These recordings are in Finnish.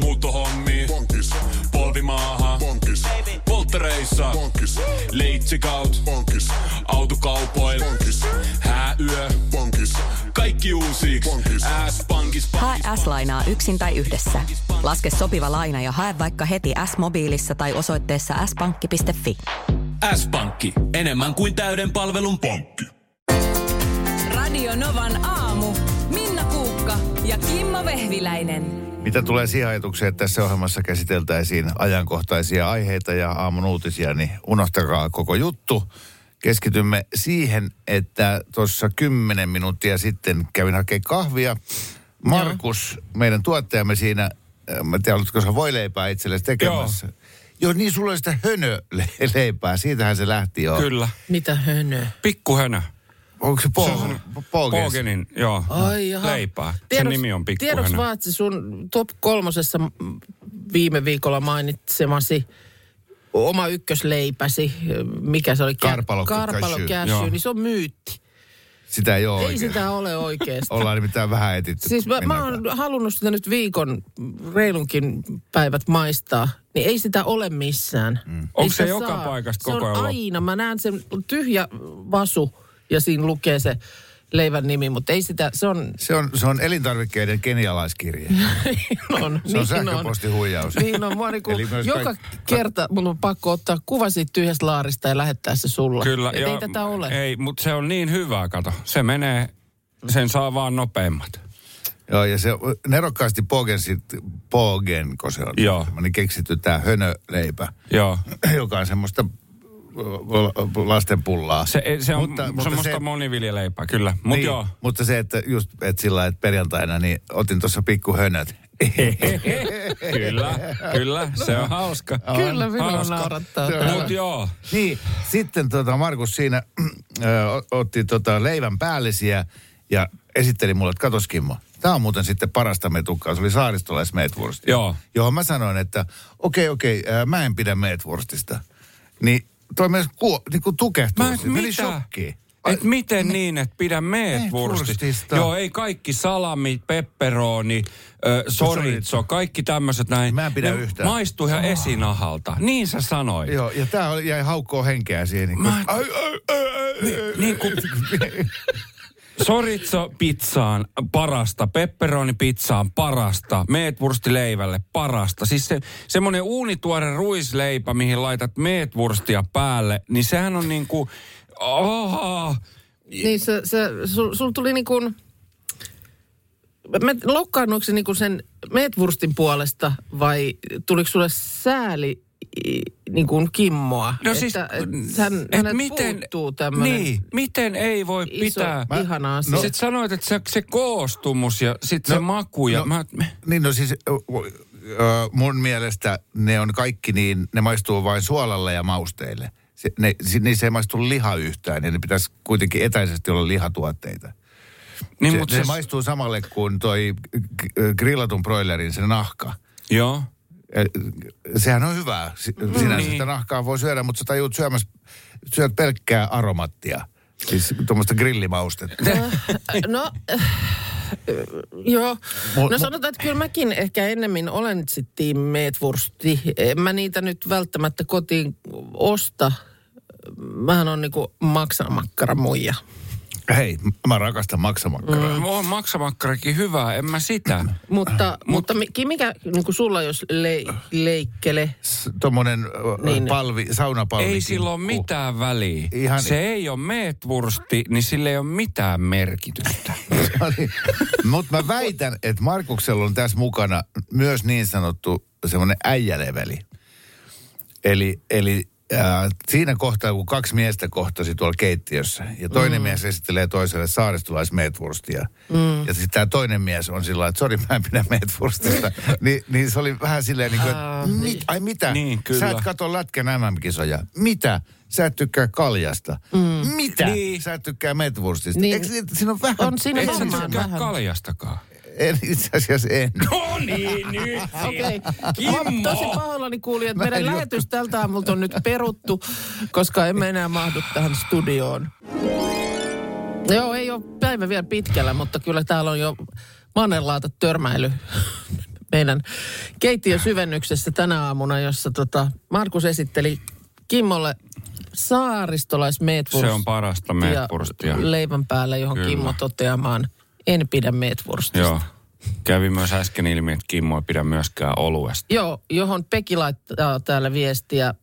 Muuttohommi. Bonkis. Polvimaaha. Bonkis. Polttereissa. Bonkis. Leitsikaut. Bonkis. Autokaupoil. Bonkis. Hääyö. Bonkis. Kaikki uusi. S-pankis. Hae S-lainaa yksin tai yhdessä. Laske sopiva laina ja hae vaikka heti S-mobiilissa tai osoitteessa s-pankki.fi. S-pankki. Enemmän kuin täyden palvelun pankki. Radio Novan aamu. Minna Kuukka ja Kimmo Vehviläinen. Mitä tulee siihen ajatukseen, että tässä ohjelmassa käsiteltäisiin ajankohtaisia aiheita ja aamun uutisia, niin unohtakaa koko juttu. Keskitymme siihen, että tuossa kymmenen minuuttia sitten kävin hakemaan kahvia. Markus, meidän tuottajamme siinä, äh, mä tiedän, oletko sä voileipää itsellesi tekemässä? Joo. Joo, niin sulla oli sitä hönöleipää, siitähän se lähti jo. Kyllä. Mitä hönö? Pikkuhönö. Onko se, Se po- on Poogenin, joo, Ai jaha. leipää. Sen nimi on Tiedoks Pikkuhönö. vaan, että se sun top kolmosessa viime viikolla mainitsemasi oma ykkösleipäsi, mikä se oli? Kä- Karpalo Karpalo cashew. cashew, Joo. niin se on myytti. Sitä ei ole Ei oikein. sitä ole oikeasti. Ollaan nimittäin vähän etitty. Siis mä, mä oon halunnut sitä nyt viikon reilunkin päivät maistaa, niin ei sitä ole missään. Mm. Onko se joka paikasta koko Se ajan on loppu? aina. Mä näen sen tyhjä vasu ja siinä lukee se leivän nimi, mutta ei sitä, se on... Se on, se on elintarvikkeiden kenialaiskirje. Niin on, Se on niin sähköpostihuijaus. Niin on, mua niinku, joka kaikki- kerta mun on pakko ottaa kuva siitä tyhjästä laarista ja lähettää se sulle. Kyllä, Et ei tätä ole. Ei, mutta se on niin hyvä, kato. Se menee, sen saa vaan nopeimmat. Joo, ja se nerokkaasti Pogen, sit, Pogen, kun se on, Joo. niin keksitty tämä hönöleipä, Joo. joka on semmoista lastenpullaa. Se, se on Mutta- mutta, mutta semmoista se- moniviljaleipää, kyllä. Mutta niin, joo. Mutta se, että just että sillä että perjantaina niin otin tuossa pikku hönöt. kyllä, kyllä, se on hauska. Kyllä minua Hauska. naurattaa. Joo. tämä. Mut joo, niin, sitten tota Markus siinä ö, otti tota leivän päällisiä ja esitteli mulle, että katos Kimmo, tämä on muuten sitten parasta metukkaa. Se oli saaristolaismeetwursti. Joo. Johon mä sanoin, että okei, okei, ää, mä en pidä meetwurstista. Niin toi myös kuo, niin kuin tukehtui. Mä et meni mitä? shokkiin. Et miten niin, että pidä meetwurstista? Meetwurstista. Joo, ei kaikki salami, pepperoni, ö, soritso, kaikki tämmöiset näin. Mä en pidä ne yhtään. Maistuu ihan esinahalta. Niin sä sanoit. Joo, ja tää jäi haukkoa henkeä siihen. Niin kuin, Mä- ai, ai, ai, ai, ai. Niin kuin Soritso pizzaan parasta, pepperoni pizzaan parasta, meetwurstileivälle parasta. Siis se, semmoinen uunituore ruisleipä, mihin laitat meetwurstia päälle, niin sehän on niin kuin, oh, Niin se, se sul, sul tuli niin kuin, loukkaannuiko se niin kuin sen meetwurstin puolesta vai tuliko sulle sääli niin kuin Kimmoa? No että, siis, että hän, et hänet miten, puuttuu tämmöinen niin, miten ei voi iso, pitää... ihana asia. No, Sitten sanoit, että se, se koostumus ja sitten se No, maku ja no, mä, Niin no siis mun mielestä ne on kaikki niin, ne maistuu vain suolalle ja mausteille. Se, ne, niissä ei maistu liha yhtään ja ne pitäisi kuitenkin etäisesti olla lihatuotteita. niin, se, mut se, maistuu samalle kuin toi grillatun broilerin se nahka. Joo. Eh, Sehän on hyvää. Si- Sinänsä niin. sitä nahkaa voi syödä, mutta sä tajuut syömässä, syöt pelkkää aromattia. Siis tuommoista grillimaustetta. No, äh, joo. Mu- No sanotaan, että kyllä mäkin ehkä ennemmin olen sitten meetwursti. En mä niitä nyt välttämättä kotiin osta. Mähän on niinku maksamakkaramuija. Hei, mä rakastan maksamakkaraa. Mm. On maksamakkarakin hyvää, en mä sitä. Mutta, mutta mi- mikä niinku sulla, jos le, leikkele? S- Tommonen Niin. niin. palvi, saunapalvi. Ei sillä ole mitään väliä. Ihan- Se ei ole meetwursti, niin sillä ei ole mitään merkitystä. Mutta mä väitän, että Markuksella on tässä mukana myös niin sanottu semmoinen äijäleveli. Eli, eli äh, siinä kohtaa, kun kaksi miestä kohtasi tuolla keittiössä, ja toinen mm. mies esittelee toiselle saaristolaismeetwurstia, mm. ja sitten tämä toinen mies on sillä että sori, mä en pidä meetwurstista, Ni, niin se oli vähän silleen niin kuin, että mit, ai mitä? Niin, kyllä. Sä et katso lätkän MM-kisoja. Mitä? Sä et tykkää kaljasta. Mm. Mitä? Niin. Sä et tykkää meetwurstista. Niin. Eikö siinä- siinä on vähän... On siinä sä tykkää vähän. kaljastakaan. En itse asiassa en. No niin, nyt. Okei. Mä oon tosi pahoillani kuulin, että Mä meidän lähetys tältä aamulta on nyt peruttu, koska emme enää mahdu tähän studioon. Joo, ei ole päivä vielä pitkällä, mutta kyllä täällä on jo mannerlaata törmäily meidän keittiön syvennyksessä tänä aamuna, jossa tota Markus esitteli Kimmolle saaristolaismeetwurstia Se on parasta meetwurstia. leivän päällä, johon Kyllä. Kimmo toteamaan, en pidä meetwurstista. Joo. Kävi myös äsken ilmi, että Kimmo ei pidä myöskään oluesta. Joo, johon Peki laittaa täällä viestiä.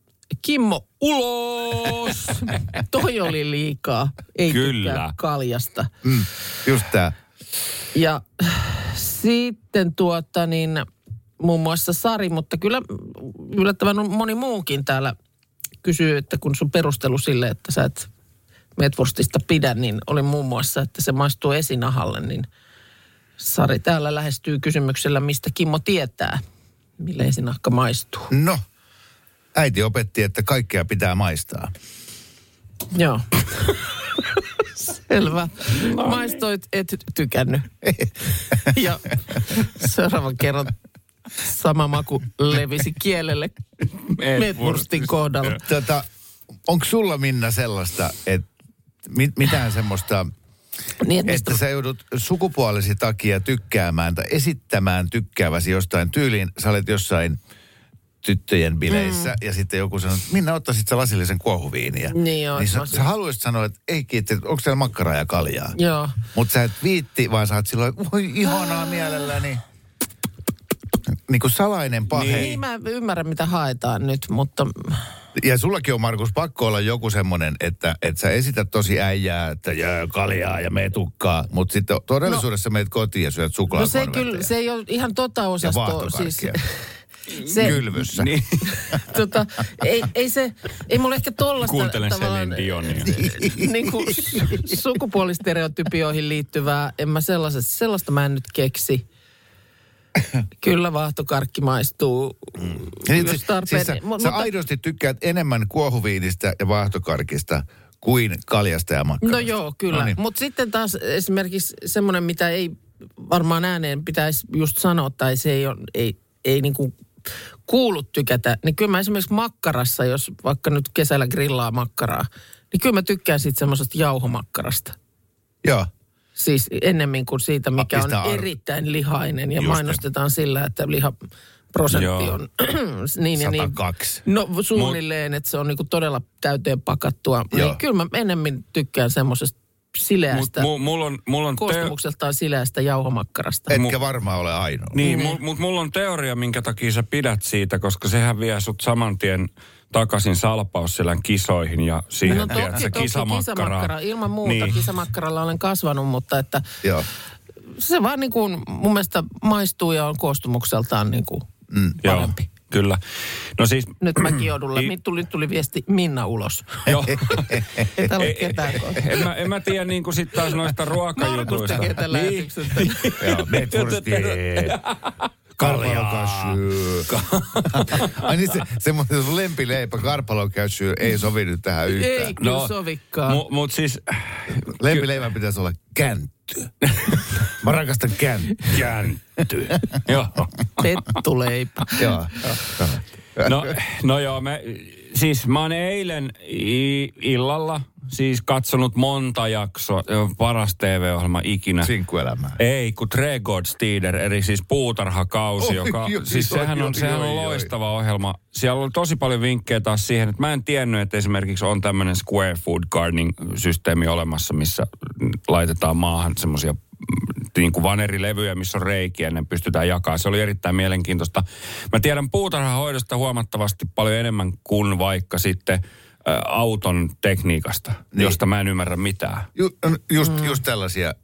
Kimmo, ulos! Toi oli liikaa. Ei Kyllä. kaljasta. Mm, just tää. Ja sitten tuota niin, muun muassa Sari, mutta kyllä yllättävän moni muukin täällä kysyy, että kun sun perustelu sille, että sä et Metwurstista pidä, niin oli muun muassa, että se maistuu esinahalle, niin Sari täällä lähestyy kysymyksellä, mistä Kimmo tietää, mille esinahka maistuu. No, äiti opetti, että kaikkea pitää maistaa. Joo. Selvä. Maistoit, et tykännyt. ja seuraavan kerran sama maku levisi kielelle Metwurstin kohdalla. Tota, onko sulla Minna sellaista, että mit, mitään semmoista, Niin, että että sä joudut sukupuolesi takia tykkäämään tai esittämään tykkääväsi jostain tyyliin, sä olet jossain tyttöjen bileissä mm. ja sitten joku sanoo, että Minna ottaisit sä lasillisen kuohuviiniä. Niin joo, niin sä, sä haluaisit sanoa, että ei kiitti, onko siellä makkaraa ja kaljaa. Joo. Mutta sä et viitti, vaan sä oot silloin, että voi ihanaa mielelläni. Niin kuin salainen pahe. niin mä ymmärrän, mitä haetaan nyt, mutta Ja sullakin on, Markus, pakko olla joku semmoinen, että, että sä esität tosi äijää, että jää kaljaa ja meetukkaa, mutta sitten todellisuudessa no, meet kotiin ja syöt no suklaakonventteja. se ei kyllä, se ei ole ihan tota osastoa. Siis, se, Kylvyssä. Niin. tota, ei, ei se, ei mulla ehkä tollasta Kuuntelen tavallaan, Dionia. niin kuin sukupuolistereotypioihin liittyvää, en mä sellaista, sellaista mä en nyt keksi. Kyllä vaahtokarkki maistuu, Ja jos siis, tarpeen. siis sä, Mu- sä mutta- aidosti tykkäät enemmän kuohuviinistä ja vaahtokarkista kuin kaljasta ja makkarasta. No joo, kyllä. No niin. Mutta sitten taas esimerkiksi semmoinen, mitä ei varmaan ääneen pitäisi just sanoa, tai se ei, ole, ei, ei niin kuin kuulu tykätä, niin kyllä mä esimerkiksi makkarassa, jos vaikka nyt kesällä grillaa makkaraa, niin kyllä mä tykkään siitä semmoisesta jauhomakkarasta. Joo. Siis ennemmin kuin siitä, mikä on ar- erittäin lihainen ja Just mainostetaan sillä, että lihaprosentti Joo. on niin ja niin. 102. No suunnilleen, että se on niinku todella täyteen pakattua. Joo. Niin kyllä mä enemmän tykkään semmoisesta Mut, sileästä, mu, mulla on, mulla on teo- koostumukseltaan sileästä jauhomakkarasta. Etkä varmaan ole ainoa. Niin, mm. mutta mulla on teoria, minkä takia sä pidät siitä, koska sehän vie sut saman tien takaisin salpausselän kisoihin ja siihen, no no, tiedät, se toki, toki kisamakkara. Ilman muuta niin. Kisamakkaralla olen kasvanut, mutta että Joo. se vaan niin kuin mun mielestä maistuu ja on koostumukseltaan niin kuin Mm. Joo, parempi. kyllä. No siis, Nyt mäkiodulle. I- Mi- Tuli, tuli viesti Minna ulos. joo. Ei täällä ole Ei- ketään en, mä, en mä tiedä niin kuin sit taas noista Markus ruokajutuista. tekee tämän Niin. Joo, meetwurstit. Karpalokassyy. Ai niin se, semmoinen sun lempileipä, karpalokassyy, ei sovi nyt tähän yhtään. Ei kyllä sovikaan. Mu, mut siis, Lempileivän pitäisi olla käntty. Mä rakastan käntty. käänty. joo. Pettuleipä. Joo. No, no joo, me, siis mä oon eilen i, illalla siis katsonut monta jaksoa, paras TV-ohjelma ikinä. Sinkkuelämää. Ei, kun Tregårdstider, eli siis puutarhakausi, Oi, joka, oi, siis oi, sehän on, sehän oi, on oi. loistava ohjelma. Siellä on tosi paljon vinkkejä taas siihen, että mä en tiennyt, että esimerkiksi on tämmöinen square food gardening-systeemi olemassa, missä laitetaan maahan semmoisia niin kuin vanerilevyjä, missä on reikiä, ne pystytään jakamaan. Se oli erittäin mielenkiintoista. Mä tiedän puutarhahoidosta huomattavasti paljon enemmän kuin vaikka sitten ä, auton tekniikasta, Niin. josta mä en ymmärrä mitään. Ju, just, mm. just tällaisia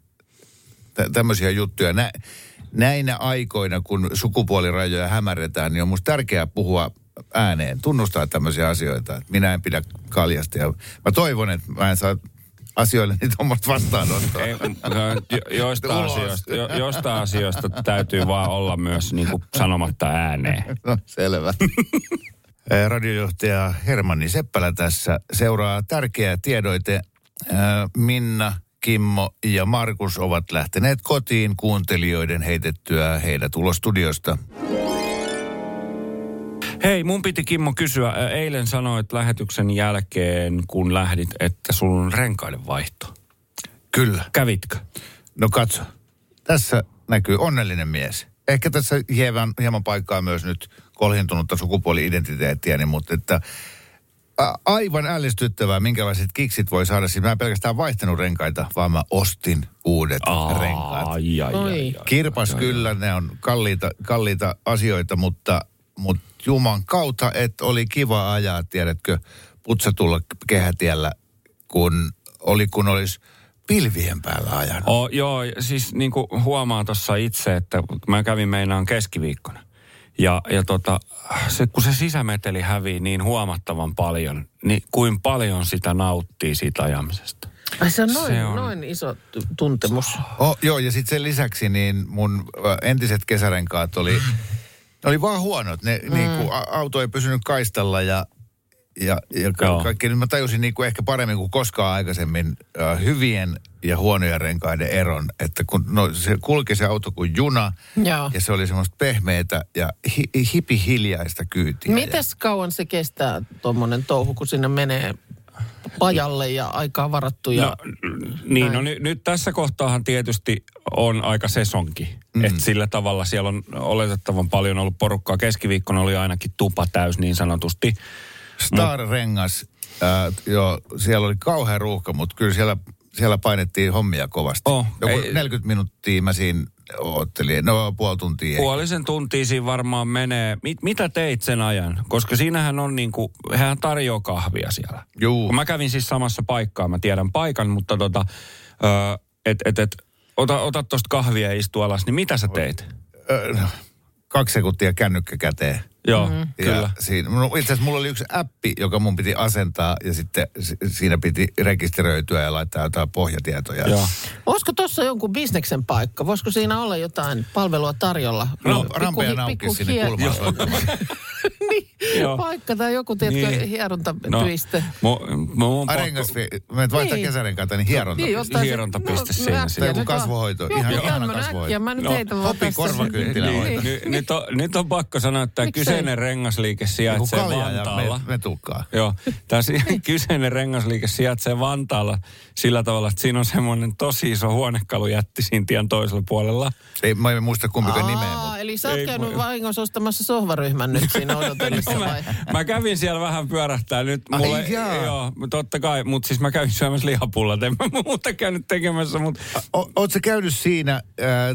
tä, tämmöisiä juttuja. Nä, näinä aikoina, kun sukupuolirajoja hämärretään, niin on musta tärkeää puhua ääneen, tunnustaa tämmöisiä asioita. että Minä en pidä kaljasta ja mä toivon, että mä en saa asioille niitä tuommoista vastaanottoa. Ei, jo, joista, asioista, jo, joista asioista täytyy vaan olla myös niin kuin sanomatta ääneen. No, selvä. Eh, Radiojohtaja Hermanni Seppälä tässä seuraa tärkeää tiedoite. Eh, Minna, Kimmo ja Markus ovat lähteneet kotiin kuuntelijoiden heitettyä heidät ulos studiosta. Hei, mun piti Kimmo kysyä. Ä, Eilen sanoit lähetyksen jälkeen, kun lähdit, että sulla on renkaiden vaihto. Kyllä. Kävitkö? No katso, tässä näkyy onnellinen mies. ehkä tässä hieman, hieman paikkaa myös nyt kolhintunutta sukupuoli-identiteettiäni, mutta että aivan ällistyttävää, minkälaiset kiksit voi saada. Siis mä en pelkästään vaihtanut renkaita, vaan mä ostin uudet renkaat. Ai, ai, ai, ai. Kirpas kyllä, ne on kalliita, kalliita asioita, mutta, mutta Juman kautta, että oli kiva ajaa, tiedätkö, putsatulla kehätiellä, kun oli kun olisi pilvien päällä ajanut. Oh, joo, siis niin kuin huomaa tuossa itse, että mä kävin meinaan keskiviikkona. Ja, ja tota, se, kun se sisämeteli hävii niin huomattavan paljon, niin kuin paljon sitä nauttii siitä ajamisesta. Ai se on noin, Se on- noin iso t- tuntemus. Oh, joo, ja sitten sen lisäksi niin mun ö, entiset kesärenkaat oli, ne oli vaan huonot. Ne, mm. niin kuin, a- auto ei pysynyt kaistalla ja, ja, ja ka- Joo. kaikki. Nyt mä tajusin niin kuin ehkä paremmin kuin koskaan aikaisemmin ö, hyvien ja huonojen renkaiden eron. Että kun no, se kulki se auto kuin juna Joo. ja se oli semmoista pehmeitä ja hi, hipi hiljaista kyytiä. Mites kauan se kestää tuommoinen touhu, kun sinne menee pajalle ja aikaa varattu ja... No, niin, no nyt, nyt tässä kohtaahan tietysti on aika sesonki. Mm. Että sillä tavalla siellä on oletettavan paljon ollut porukkaa. Keskiviikkona oli ainakin tupa täys niin sanotusti. Star-rengas, äh, joo, siellä oli kauhean ruuhka, mutta kyllä siellä, siellä painettiin hommia kovasti. Oh, Joku ei- 40 minuuttia mä siinä oottelin, no puoli tuntia. Puolisen tuntia siinä varmaan menee. Mit, mitä teit sen ajan? Koska siinähän on niinku, hän tarjoaa kahvia siellä. Juu. Mä kävin siis samassa paikkaa, mä tiedän paikan, mutta tota, ö, et, et, et, ota, ota tosta kahvia ja istu alas, niin mitä sä teit? Ö, no, kaksi sekuntia kännykkä käteen. Joo, Mm. mm. kyllä. Ja siinä, no, itse asiassa mulla oli yksi appi, joka mun piti asentaa ja sitten si- siinä piti rekisteröityä ja laittaa jotain pohjatietoja. Joo. Olisiko tuossa jonkun bisneksen paikka? Voisiko siinä olla jotain palvelua tarjolla? No, rampeja pikku naukki sinne hie- kulmaan niin, Joo. paikka tai joku, tiedätkö, Niin. niin. hierontapiste. Mu, mu, mun Ai pakko- rengas, menet vaihtaa Niin. kesärenkaita, niin hieronta. Niin, se- Hierontapiste siinä äkkiä sitten. Tai joku kasvohoito, Joku ihan- ihana kasvohoito. äkkiä, mä nyt No, heitän vaan hopi tässä. korvakynttilä Niin. hoito. Nyt, on, nyt on pakko sanoa, että tämä Miksei? Kyseinen rengasliike sijaitsee Vantaalla. me, metukkaa. Joo, tämä kyseinen rengasliike sijaitsee Vantaalla sillä tavalla, että siinä on semmoinen tosi iso huonekalujätti siinä tien toisella puolella. Ei, mä en muista kumpikaan Aa, nimeä, mutta eli sä oot käynyt vahingossa ostamassa sohvaryhmän nyt siinä odotellessa mä, vai? mä kävin siellä vähän pyörähtää nyt. Ai Mulle, jaa. joo, totta kai, mutta siis mä kävin syömässä lihapullat, en mä muuta käynyt tekemässä, mutta O, oot sä käynyt siinä äh,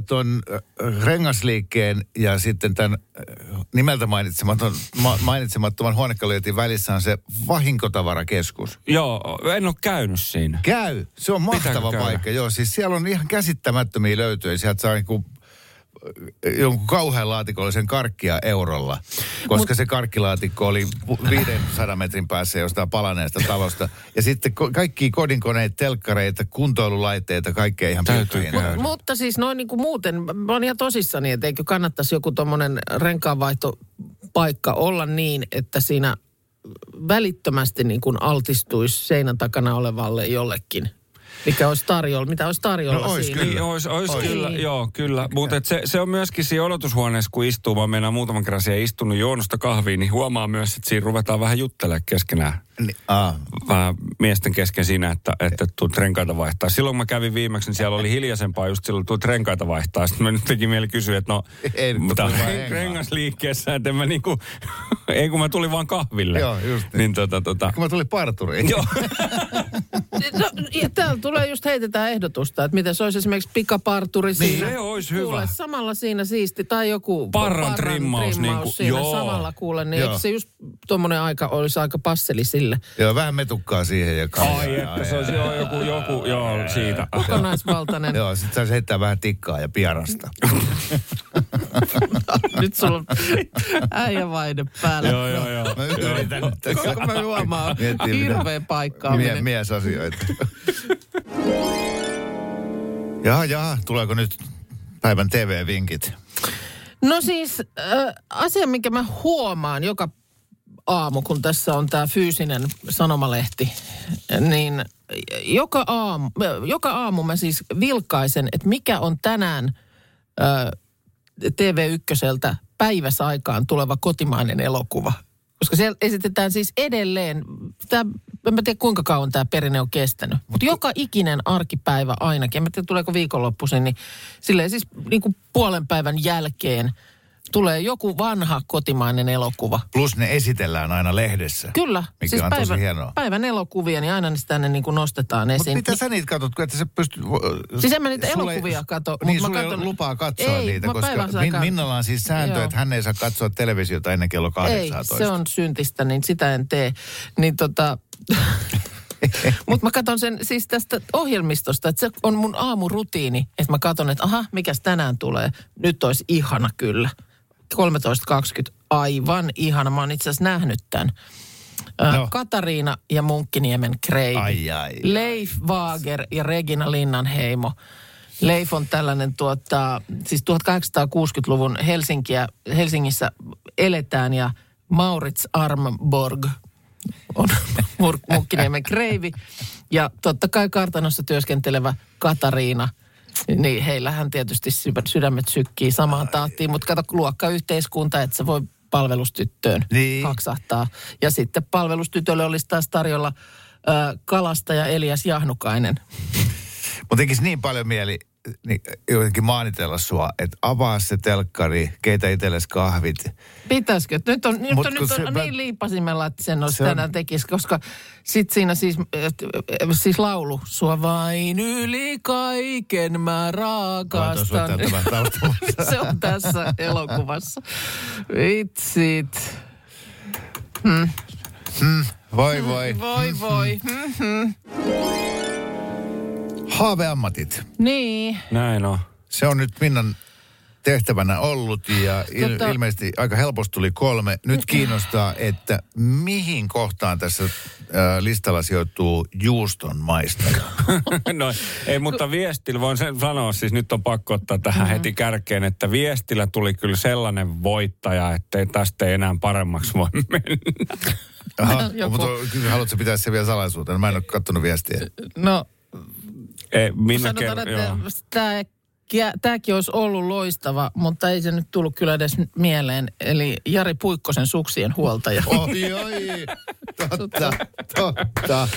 ton äh, rengasliikkeen ja sitten tämän äh, nimeltä mainitsematon, ma, mainitsemattoman huonekalujätin välissä on se vahinkotavarakeskus. joo, en ole käynyt siinä. Käy, se on mahtava paikka. Joo, siis siellä on ihan käsittämättömiä löytöjä. Sieltä saa äh, jonkun kauhean laatikollisen karkkia eurolla, koska Mut, se karkkilaatikko oli pu- 500 metrin päässä jostain palaneesta talosta. Ja sitten ko- kaikki kodinkoneita, telkkareita, kuntoilulaitteita, kaikkea ihan käydä. Mutta siis noin niin kuin muuten, mä oon ihan tosissani, että eikö kannattaisi joku tuommoinen renkaanvaihtopaikka olla niin, että siinä välittömästi niin kuin altistuisi seinän takana olevalle jollekin. Mikä olisi tarjolla, mitä olisi tarjolla No ois siinä. kyllä. Niin, ois, ois Ois. kyllä, Niin. joo, kyllä. Mutta se, se on myöskin siinä odotushuoneessa, kun istuu, mä mennään muutaman kerran siellä istunut juonosta kahviin, niin huomaa myös, että siinä ruvetaan vähän juttelemaan keskenään. Niin, aa, Vähän miesten kesken siinä, että, että tuut renkaita vaihtaa. Silloin kun mä kävin viimeksi, niin siellä oli hiljaisempaa just silloin, tuut renkaita vaihtaa. Sitten mä nyt teki mieli kysyä, että no, Ei mutta vaan rengasliikkeessä, että en mä niinku, ei kun mä tulin vaan kahville. Joo, just niin. Niin tota, tota, kun mä tulin parturiin. joo. No, ja täällä tulee just heitetään ehdotusta, että miten se olisi esimerkiksi pikaparturi Niin, siinä. se olisi hyvä. Kuule, samalla siinä siisti, tai joku Parran trimmaus, niin kuin- siinä joo. samalla kuule, niin Joo. eikö se just tuommoinen aika olisi aika passeli sille Joo, vähän metukkaa siihen ja kaljaa. Ai että se olisi joo, joku, joku, joo, siitä. kokonaisvaltainen. Joo, sit saisi heittää vähän tikkaa ja piarasta. Nyt sulla on äijävaide päällä. Joo, joo, joo. Mä yritän nyt tässä Koko mä huomaan hirveä mie- paikkaaminen. miesasioita. Jaha, jaha, tuleeko nyt päivän TV-vinkit? No siis äh, asia, minkä mä huomaan joka aamu, kun tässä on tämä fyysinen sanomalehti, niin joka aamu, joka aamu mä siis vilkaisen, että mikä on tänään äh, TV1 päiväsaikaan tuleva kotimainen elokuva. Koska siellä esitetään siis edelleen, tämä, en mä tiedä kuinka kauan tämä perinne on kestänyt, mutta joka ikinen arkipäivä ainakin, en mä tiedä tuleeko viikonloppuisin, niin silleen siis niin kuin puolen päivän jälkeen tulee joku vanha kotimainen elokuva. Plus ne esitellään aina lehdessä. Kyllä. Mikä siis on päivän, tosi hienoa. Päivän elokuvia, niin aina niistä tänne niin kuin nostetaan Mutta esiin. mitä sä niitä katot, kun että sä pystyt... Siis en mä niitä sulle ei- elokuvia kato, Niin, ei katon- lupaa katsoa Ei, niitä, koska Min, Minnalla on siis sääntö, Joo. että hän ei saa katsoa televisiota ennen kello Ei, 18. se on syntistä, niin sitä en tee. Niin tota... Mutta mä katson sen siis tästä ohjelmistosta, että se on mun aamurutiini, että mä katson, että aha, mikäs tänään tulee. Nyt olisi ihana kyllä. 13.20, aivan ihana. Mä oon itse asiassa nähnyt tämän. No. Katariina ja Munkkiniemen Kreivi. Ai, ai, ai. Leif Waager ja Regina Linnanheimo. Leif on tällainen tuota, siis 1860-luvun Helsinkiä, Helsingissä eletään ja Maurits Armborg on Munkkiniemen kreivi. Ja totta kai kartanossa työskentelevä Katariina, niin heillähän tietysti sy- sydämet sykkii samaan tahtiin, mutta kato luokkayhteiskunta, että se voi palvelustyttöön Niin. haksahtaa. Ja sitten palvelustytölle olisi taas tarjolla ö, kalastaja Elias Jahnukainen. Mutta tekisi niin paljon mieli niin, jotenkin maanitella sua, että avaa se telkkari, keitä itsellesi kahvit. Pitäisikö? Nyt on, nyt Mut on, nyt se- on mä- niin liipasimella, että sen olisi Se on- tänään tekisi, koska sit siinä siis, siis laulu, sua vain yli kaiken mä rakastan. Se on tässä elokuvassa. Vitsit. Voi voi. Voi voi. Hmm. Haaveammatit. Niin. Näin on. Se on nyt Minnan tehtävänä ollut ja il- Tota- ilmeisesti aika helposti tuli kolme. Nyt kiinnostaa, että mihin kohtaan tässä äh, listalla sijoittuu juuston maistaja. No ei, mutta viestillä voin sen sanoa, siis nyt on pakko ottaa tähän Mm-hmm. heti kärkeen, että viestillä tuli kyllä sellainen voittaja, että ei tästä ei enää paremmaksi voi mennä. Aha, Joku. mutta kyllä haluatko pitää se vielä salaisuutena? Mä en ole kattonut viestiä. No, Ei, minä sanotaan, joo. että tämä Tämäkin olisi ollut loistava, mutta ei se nyt tullut kyllä edes mieleen. Eli Jari Puikkosen suksien huoltaja. Oi, oi, totta, totta.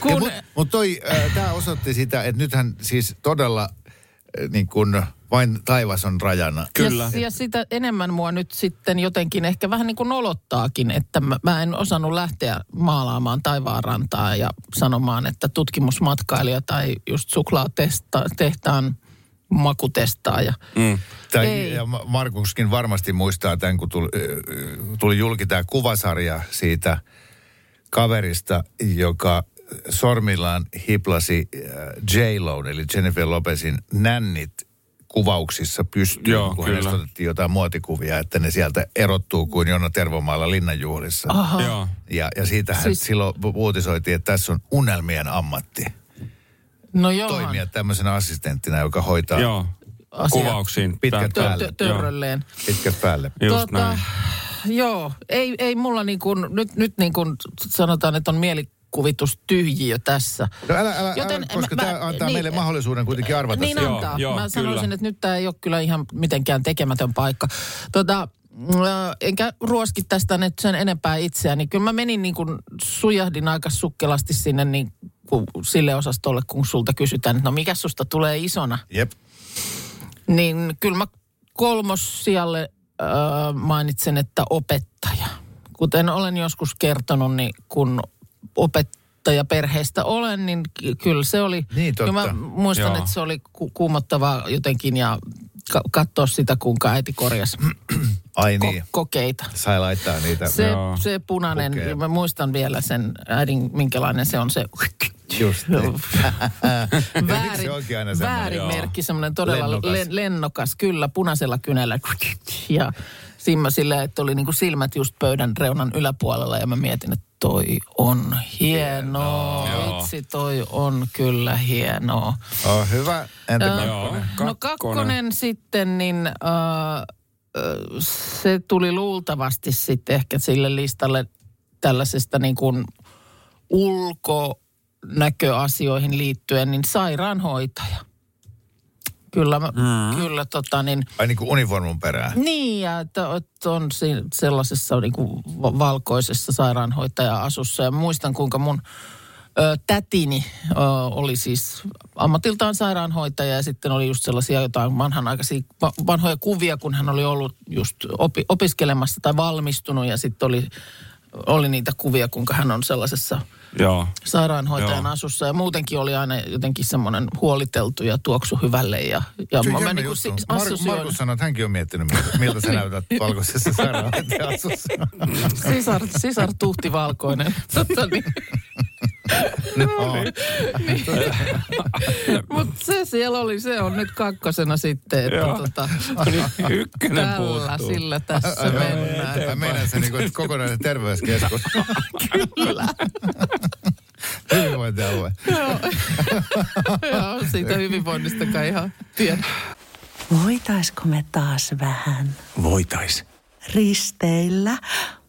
Kun- Mutta mut toi, äh, tämä osoitti sitä, että nythän siis todella niin kun vain taivas on rajana. Kyllä. Ja, ja sitä enemmän mua nyt sitten jotenkin ehkä vähän niin kuin nolottaakin, että mä, mä en osannut lähteä maalaamaan taivaanrantaa ja sanomaan, että tutkimusmatkailija tai just suklaatehtaan makutestaaja. Mm. Tai, Ei. ja Ma- Markuskin varmasti muistaa tämän, kun tuli, tuli julki tämä kuvasarja siitä kaverista, joka sormillaan hiplasi äh, J-Lo, eli Jennifer Lopezin nännit kuvauksissa pystyyn, Joo, kun kyllä. hänestä otettiin jotain muotikuvia, että ne sieltä erottuu kuin Jonna Tervomaalla linnanjuhlissa. Aha. Joo. Ja, ja siitähän Siis- siis... silloin uutisoitiin, että tässä on unelmien ammatti. No joo. Toimia tämmöisenä assistenttina, joka hoitaa Joo. Kuvauksiin. Pitkät Tää- päälle. Tö- Törrölleen. pitkät päälle. Just näin. Joo, ei, ei mulla niin kuin, nyt, nyt niin kuin sanotaan, että on mielikuvitus tyhjiö tässä. No älä, älä, Joten älä koska mä- tämä mä- antaa niin, meille mahdollisuuden kuitenkin arvata Niin se. Joo, antaa. joo, Mä sanoisin, kyllä. että nyt tämä ei ole kyllä ihan mitenkään tekemätön paikka. Tota, äh, enkä ruoski tästä nyt sen enempää itseäni. Kyllä mä menin niin kuin, sujahdin aika sukkelasti sinne niin kuin, sille osastolle, kun sulta kysytään, että no mikä susta tulee isona. Jep. Niin kyllä mä kolmossijalle äh, mainitsen, että opettaja. Kuten olen joskus kertonut, niin kun opettajaperheestä olen, niin ky- kyllä se oli... Niin, totta. Mä muistan, Joo. että se oli ku- kuumottavaa jotenkin ja ka- katsoa sitä, kuinka äiti korjasi Ai ko- niin. kokeita. Sai laittaa niitä. Se, Joo. se punainen, Pukee. mä muistan vielä sen äidin, minkälainen se on se... Just niin. Väärin, se onkin aina semmoinen? väärin merkki, semmoinen todella Lennokas. lennokas. lennokas, kyllä, punaisella kynällä. Ja simma silleen, että oli niinku silmät just pöydän reunan yläpuolella ja mä mietin, että toi on hienoa. Joo. Vitsi, toi on kyllä hienoa. Oh, hyvä. Entä Äh, Joo. No kakkonen sitten, niin äh, äh, se tuli luultavasti sitten ehkä sille listalle tällaisesta niin kuin ulkonäköasioihin liittyen, niin sairaanhoitaja. Kyllä, mm. kyllä tota niin. Ai niin kuin uniformun perään. Niin, ja että, että on sellaisessa niin kuin va- valkoisessa sairaanhoitaja-asussa. Ja muistan, kuinka mun ö, tätini ö, oli siis ammatiltaan sairaanhoitaja ja sitten oli just sellaisia jotain vanhanaikaisia va- vanhoja kuvia, kun hän oli ollut just opi- opiskelemassa tai valmistunut ja sitten oli, oli niitä kuvia, kuinka hän on sellaisessa Joo. sairaanhoitajan Joo. asussa ja muutenkin oli aina jotenkin semmoinen huoliteltu ja tuoksu hyvälle ja, ja mä niinku juttu. si- Mar- Markus sanoi, että hänkin on miettinyt, miltä, miltä sä näytät valkoisessa sairaanhoitaja-asussa. Sisar, sisar tuhti valkoinen. Totta niin. No. Mutta se siellä oli, se on nyt kakkosena sitten, että Joo. tota, Ykkönen tällä puuttuu. sillä tässä Ai, joo, mennään. Mä menen se niin kuin kokonainen terveyskeskus. Kyllä. Hyvinvointialue. Joo, siitä hyvinvoinnistakaan ihan tiedä. Voitaisko me taas vähän Voitais. risteillä?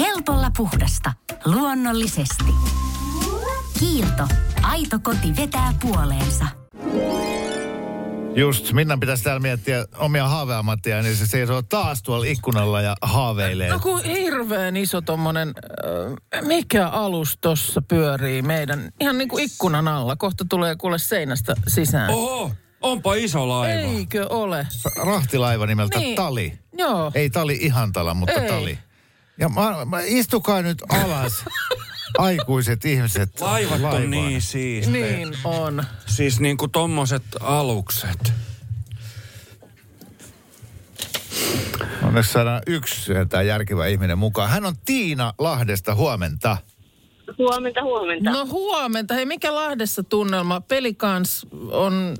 Helpolla puhdasta. Luonnollisesti. Kiilto. Aito koti vetää puoleensa. Just, Minnan pitäisi täällä miettiä omia haaveammattia, niin se seisoo taas tuolla ikkunalla ja haaveilee. No kun hirveän iso tommonen, äh, mikä alus tossa pyörii meidän, ihan niin kuin ikkunan alla. Kohta tulee kuule seinästä sisään. Oho, onpa iso laiva. Eikö ole? Rahtilaiva nimeltä Niin. Tali. Joo. Ei Tali ihan tala, mutta Ei. Tali. Ja mä, mä, istukaa nyt alas, aikuiset ihmiset. Laivat on laivaan. niin siistejä. Niin on. Siis niinku tommoset alukset. Onneksi saadaan yksi tämä järkevä ihminen mukaan. Hän on Tiina Lahdesta, huomenta. Huomenta, huomenta. No huomenta. Hei, mikä Lahdessa tunnelma? Pelikans on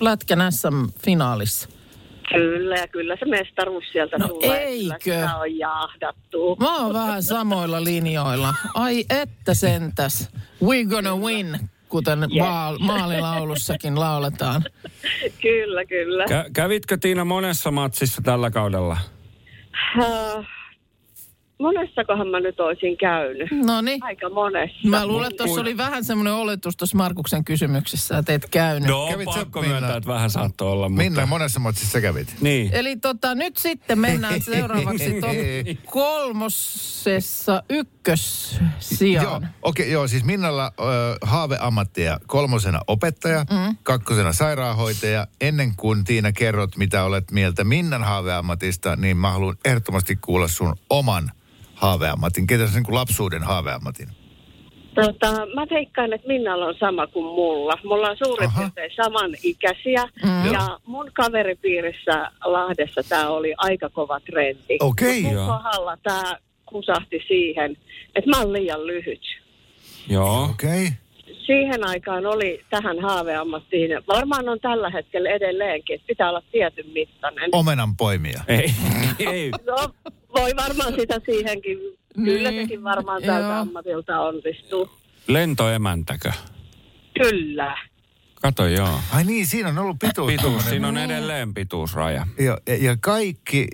Lätkän SM-finaalissa. Kyllä, ja kyllä se mestaruus sieltä No tulee. Kyllä eikö? sitä on jahdattu. Mä oon vähän samoilla linjoilla. Ai että sentäs. We gonna win, kuten maal- maalilaulussakin lauletaan. Kyllä, kyllä. Kä- kävitkö Tiina monessa matsissa tällä kaudella? Monessakohan mä nyt olisin käynyt? No niin. Aika monessa. Mä luulen, että tuossa oli vähän semmoinen oletus tuossa Markuksen kysymyksessä, että et käynyt. No, Kävit pakko Minna? myöntää, että vähän saattoi olla, mutta... Minna, monessa matsissa sä kävit? Niin. Eli tota, nyt sitten mennään seuraavaksi kolmosessa Joo, ykkössijaan. okei, joo, siis Minnalla ö, haaveammattia kolmosena opettaja, mm. kakkosena sairaanhoitaja. Ennen kuin Tiina kerrot, mitä olet mieltä Minnan haaveammatista, niin mä haluan ehdottomasti kuulla sun oman haaveammatin. Ketä niin kuin lapsuuden haaveammatin? Tota, mä veikkaan, että Minnalla on sama kuin mulla. Mulla on suurin Aha. piirtein samanikäisiä. Mm. Ja mun kaveripiirissä Lahdessa tämä oli aika kova trendi. Okei. Mun Joo. kohdalla tämä kusahti siihen, että mä oon liian lyhyt. Joo. Okei. Okay. siihen aikaan oli tähän haaveammattiin, varmaan on tällä hetkellä edelleenkin, että pitää olla tietyn mittainen. Omenan poimia. Ei, ei. No, voi varmaan sitä siihenkin, kyllä Niin, sekin varmaan joo. tältä ammatilta onnistuu. Lentoemäntäkö? Kyllä. Kato joo. Ai niin, siinä on ollut pituus. Pituus, siinä on edelleen pituusraja. Ja, ja, ja kaikki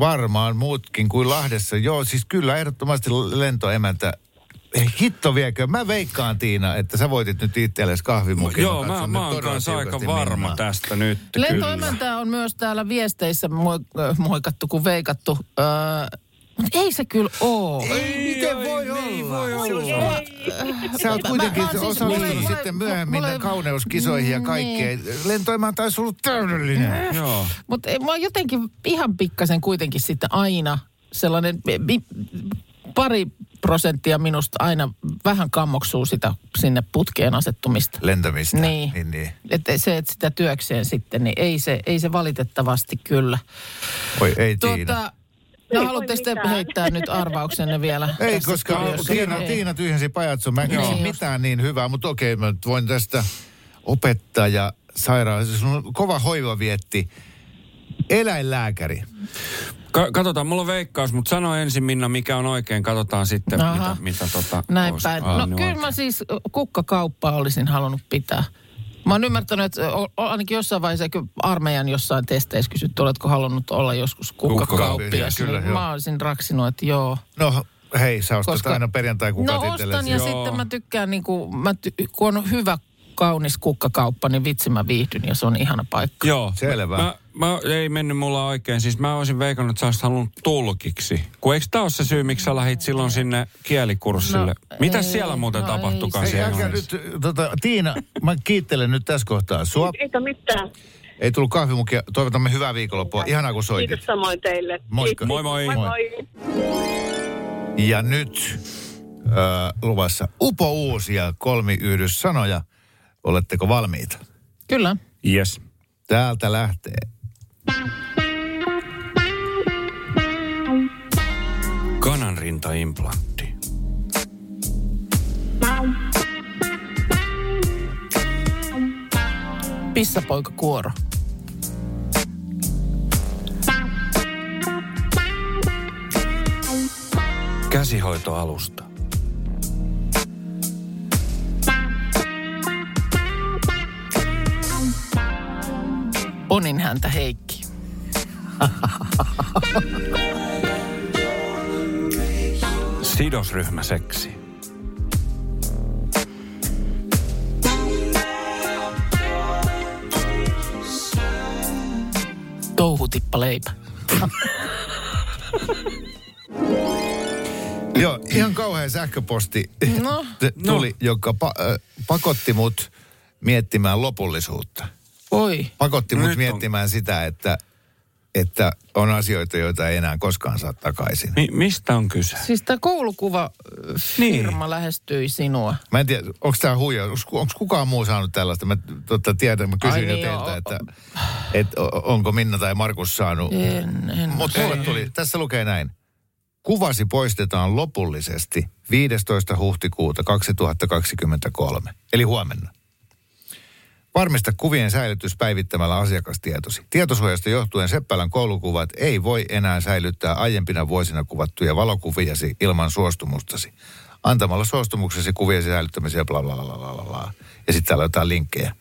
varmaan muutkin kuin Lahdessa. Joo, siis kyllä ehdottomasti lentoemäntä. Eh, Hitto viekö. Mä veikkaan Tiina, että sä voitit nyt itsellesi kahvimukin. Joo, mä, mä oon todella kanssa aika varma Minnaa. tästä nyt. kyllä. Lentoemäntä on myös täällä viesteissä moi- äh, moikattu kuin veikattu. Öö, Mutta ei se kyllä oo. Ei, miten voi olla? Ei voi olla. Sä oot kuitenkin mä- siis- osallistunut mulle- sitten myöhemmin mulle- kauneuskisoihin ja kaikkeen. Lentoimaan taisi ollut täydellinen. Joo. Mutta mä jotenkin ihan pikkasen kuitenkin sitten aina sellainen mi, pari prosenttia minusta aina vähän kammoksuu sitä sinne putkeen asettumista. Lentämistä. Niin. niin, niin. Että se, että sitä työkseen sitten, niin ei se, ei se valitettavasti kyllä. Oi, ei Tiina. Tuota, no haluatte sitten heittää nyt arvauksenne vielä? Ei, koska? Tiina, Ei. Tiina tyhjensi pajatson. Mä en Joo. keksi mitään niin hyvää, mutta okei, mä nyt voin tästä opettaja, sairaan, siis on kova hoivavietti, eläinlääkäri. Ka- katsotaan, mulla on veikkaus, mutta sano ensin Minna, mikä on oikein. Katsotaan sitten, Aha. mitä, mitä tota... Näin olisi päin. Anni No kyllä oikein. mä siis kukkakauppaa olisin halunnut pitää. Mä oon ymmärtänyt, että ainakin jossain vaiheessa kyllä armeijan jossain testeissä kysytty, oletko halunnut olla joskus kukkakauppias. Kyllä, Niin joo. mä olisin raksinut, että joo. No hei, sä ostat Koska- aina perjantai kukat No itsellesi. ostan ja Joo. sitten mä tykkään, niin kuin, mä ty- kun on hyvä kaunis kukkakauppa, niin vitsi mä viihdyn ja se on ihana paikka. Joo. Selvä. Mä, mä, ei mennyt mulla oikein. Siis mä olisin veikannut, että sä olisit halunnut tulkiksi. Kun eikö tää ole se syy, miksi sä lähit silloin sinne kielikurssille? No, Mitäs ei, siellä muuten no tapahtukaan siellä? nyt, tota, Tiina, mä kiittelen nyt tässä kohtaa. Sua Eikä mitään. ei tullut kahvimukia. Toivotamme hyvää viikonloppua. Ihanaa kun soitit. Kiitos samoin teille. Moikka. Moi. moi, Moi. moi. Ja nyt äh, luvassa upo uusia kolmiyhdyssanoja. Oletteko valmiita? Kyllä. Yes. Täältä lähtee. Kananrintaimplantti. Pissapoika kuoro. Käsihoitoalusta. Onin häntä Heikki. Sidosryhmäseksi. Touhutippa leipä. Joo, ihan kauhean sähköposti No, t- tuli, joka pa- äh, pakotti mut miettimään lopullisuutta. Oi. Pakotti mut nyt on- miettimään sitä, että, että on asioita, joita ei enää koskaan saa takaisin. Mi- mistä on kyse? Siis tämä koulukuva Niin. firma lähestyi sinua. Mä en tiedä, onko tämä huijaus, onko kukaan muu saanut tällaista? Mä totta, tiedän, mä kysyin Ai jo niin, teiltä, joo. että, että o- onko Minna tai Markus saanut. En, en. Mutta mulle tuli, tässä lukee näin. Kuvasi poistetaan lopullisesti 15. huhtikuuta 2023, eli huomenna. Varmista kuvien säilytys päivittämällä asiakastietosi. Tietosuojasta johtuen Seppälän koulukuvat ei voi enää säilyttää aiempina vuosina kuvattuja valokuviasi ilman suostumustasi. Antamalla suostumuksesi kuviesi säilyttämiseen bla bla bla bla bla. Ja sitten täällä on jotain linkkejä.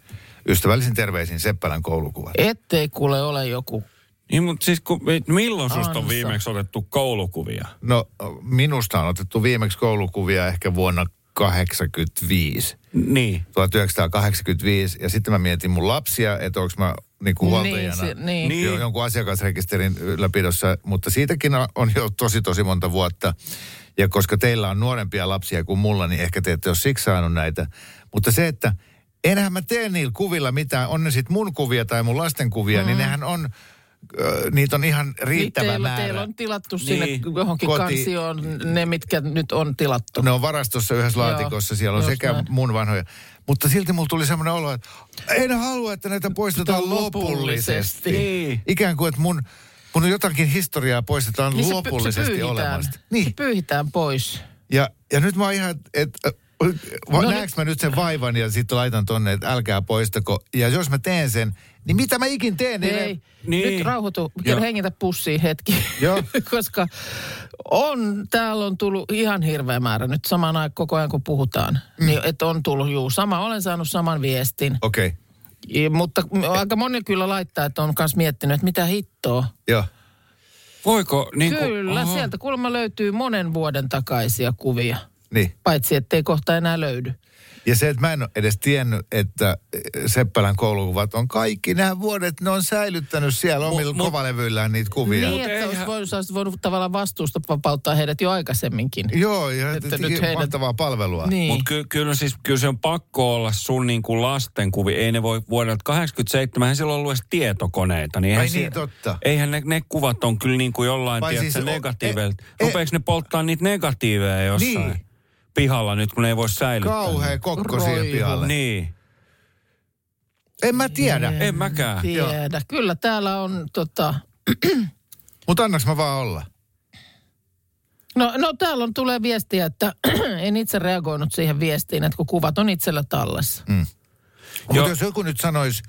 Ystävällisin terveisin Seppälän koulukuvat. Ettei kuule ole joku. Niin, mutta siis kun, milloin susta on Ansa. viimeksi otettu koulukuvia? No minusta on otettu viimeksi koulukuvia ehkä vuonna 85. Niin. 1985. Ja sitten mä mietin mun lapsia, että onko mä niinku huoltajana se- niin. Niin. jo- jonkun asiakasrekisterin ylläpidossa. Mutta siitäkin on- jo tosi tosi monta vuotta. Ja koska teillä on nuorempia lapsia kuin mulla, niin ehkä te ette ole siksi saanut näitä. Mutta se, että enhän mä tee niillä kuvilla mitään, on ne sitten mun kuvia tai mun lasten kuvia, mm. niin nehän on, niitä on ihan riittävä teillä, määrä. teillä on tilattu Niin. sinne johonkin Koti- kansioon ne, mitkä nyt on tilattu. Ne on varastossa yhdessä Joo, laatikossa, siellä on sekä näin. mun vanhoja. Mutta silti mulla tuli semmoinen olo, että en halua, että näitä poistetaan lopullisesti. lopullisesti. Niin. Ikään kuin, että mun, mun jotakin historiaa poistetaan Niin se py- lopullisesti se pyyhitään. olemasta. Se Niin, pyyhitään pois. ja, ja nyt mä oon ihan, että No no, nyt- näekö mä nyt sen vaivan ja sitten laitan tonne, että älkää poistako. Ja jos mä teen sen, niin mitä mä ikin teen? niin Ei, ne- Niin. nyt rauhoitu. Joo. Hengitä pussiin hetki. Joo. Koska on, täällä on tullut ihan hirveä määrä nyt samaan aikaan koko ajan kun puhutaan. Mm. Niin, että on tullut, juu, sama, olen saanut saman viestin. Okei, okay. Ja, mutta aika moni kyllä laittaa, että on myös miettinyt, että mitä hittoa. joo. Voiko niin kuin, Kyllä, Oho. sieltä kuulemma löytyy monen vuoden takaisia kuvia. Niin. Paitsi, ettei kohta enää löydy. Ja se, että mä en ole edes tiennyt, että Seppälän koulukuvat on kaikki nämä vuodet, ne on säilyttänyt siellä omilla mut- kovalevyillään niitä kuvia. Niin, että olisi voinut, sä olisit voinut tavallaan vastuusta vapauttaa heidät jo aikaisemminkin. Joo, ja Että nyt heidät- mahtavaa palvelua. Niin. Mutta ky- kyllä, siis, kyllä se on pakko olla sun niin kuin lastenkuvi. Ei ne voi vuodelta 87, eihän silloin ollut edes tietokoneita. Niin eihän Ai si- niin, totta. Eihän ne, ne kuvat on kyllä niin kuin jollain, Vai tiedätkö, siis o- negatiiveilta. e- Rupeeko ne polttaa niitä negatiiveja jossain Niin. Pihalla nyt, kun ei voi säilyttää? Kauhea kokko siihen pihalle. Niin. En mä tiedä. En mäkään. Tiedä. Kyllä täällä on tota... Mutta annaks mä vaan olla? No, no täällä on, tulee viestiä, että en itse reagoinut siihen viestiin, että kun kuvat on itsellä tallessa. Mm. Mutta jos joku nyt sanoisi,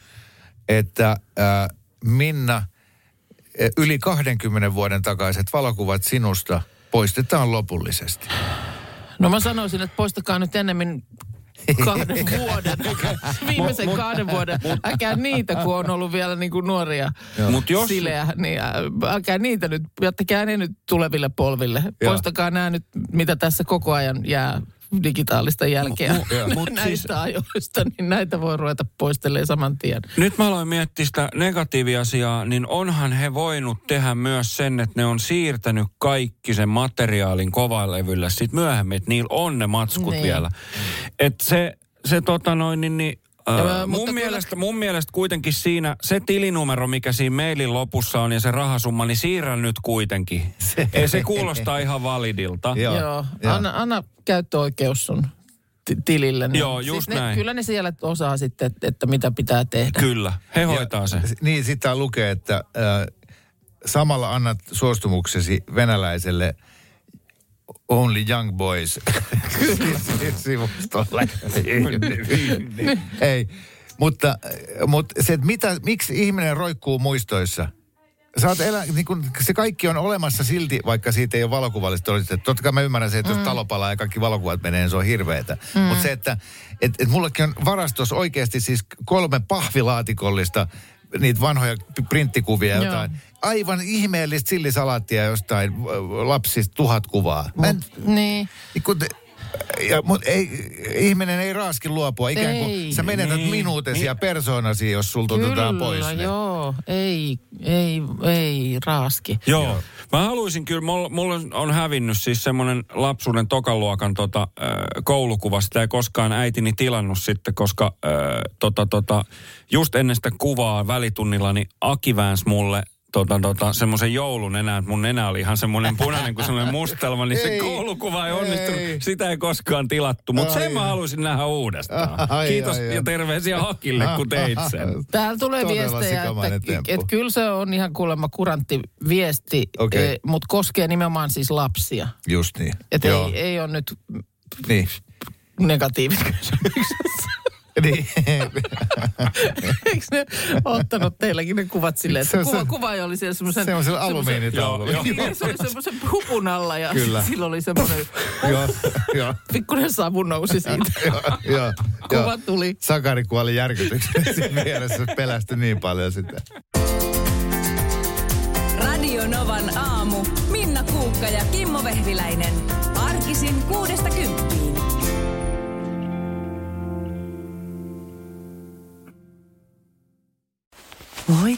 että äh, Minna, äh, yli 20 vuoden takaiset valokuvat sinusta poistetaan lopullisesti. No mä sanoisin, että poistakaa nyt ennemmin kahden vuoden, viimeisen kahden vuoden. Älkää niitä, kun on ollut vielä niin kuin nuoria Mut jos- sileä, niin älkää niitä nyt, jättäkää ne nyt tuleville polville. Poistakaa nämä nyt, mitä tässä koko ajan jää digitaalista jälkeä Mu- mut näistä siis- ajoista, niin näitä voi ruveta poistelemaan saman tien. Nyt mä aloin miettiä sitä negatiiviasiaa, niin onhan he voinut tehdä myös sen, että ne on siirtänyt kaikki sen materiaalin kovalevyllä sitten myöhemmin, että niillä on ne matskut Niin. vielä. Että se, se tota noin, niin, niin Öö, mun, kyllä- mielestä, mun mielestä kuitenkin siinä se tilinumero, mikä siinä mailin lopussa on ja se rahasumma, niin siirrä nyt kuitenkin. Se, Ei, se kuulostaa ihan validilta. Joo, Joo, joo. Anna, anna käyttöoikeus sun ti- tilille. niin Joo, just ne, näin. Kyllä ne siellä osaa sitten, että, että mitä pitää tehdä. Kyllä, he hoitaa sen. Niin, sitten tää lukee, että äh, samalla annat suostumuksesi venäläiselle Only Young Boys sivustolle. Ei, mutta, mutta se, että mitä, miksi ihminen roikkuu muistoissa? Oot elä, niin kun, se kaikki on olemassa silti, vaikka siitä ei ole valokuvallista todistettu. Totta kai mä ymmärrän se, että jos talo palaa ja kaikki valokuvat menee, niin se on hirveetä. Mm. Mutta se, että et, et mullekin on varastossa oikeasti siis kolme pahvilaatikollista niitä vanhoja printtikuvia Joo. jotain. Aivan ihmeellistä sillisalaattia jostain lapsista tuhat kuvaa. Mä en, Niin. niin kun ja, mut ei, ihminen ei raaskin luopua. Ikään kuin Ei. sä menetät Niin, minuutesi ja persoonasi, jos sulta otetaan pois. Kyllä, joo. Ei, ei, ei raaski. Joo. Mä haluaisin kyllä, mulla, mulla on hävinnyt siis semmoinen lapsuuden tokaluokan tota, äh, koulukuva. Sitä ei koskaan äitini tilannut sitten, koska äh, tota, tota, just ennen sitä kuvaa välitunnilla, niin Aki väänsi mulle tota, tota, semmoisen joulun enää, että mun nenä oli ihan semmoinen punainen kuin semmoinen mustelma, niin se Ei. koulukuva ei onnistunut. Ei. Sitä ei koskaan tilattu, mutta sen mä haluaisin nähdä uudestaan. Ai, Kiitos ai, ai. ja terveisiä Hakille, kun teit sen. Täällä tulee Todella viestejä, että temppu. et kyllä se on ihan kuulemma kurantti viesti, okay. mutta koskee nimenomaan siis lapsia. Just niin. Että ei, ei ole nyt Niin. negatiivit kysymyksessä. Niin. Eikö ne ottanut teilläkin ne kuvat silleen, että Se on kuva, se- kuva oli siellä semmoisen... Semmoisella alumiinitaululla. Joo, Niin, se oli semmoisen hupun alla ja Kyllä. sillä oli semmoinen Joo, joo. pikkuinen savu nousi siitä. Joo, joo. Kuva joo. tuli. Sakari kuoli järkytyksen siinä vieressä, pelästyi niin paljon sitä. Radio Novan aamu. Minna Kuukka ja Kimmo Vehviläinen. Arkisin kuudesta kymppiin.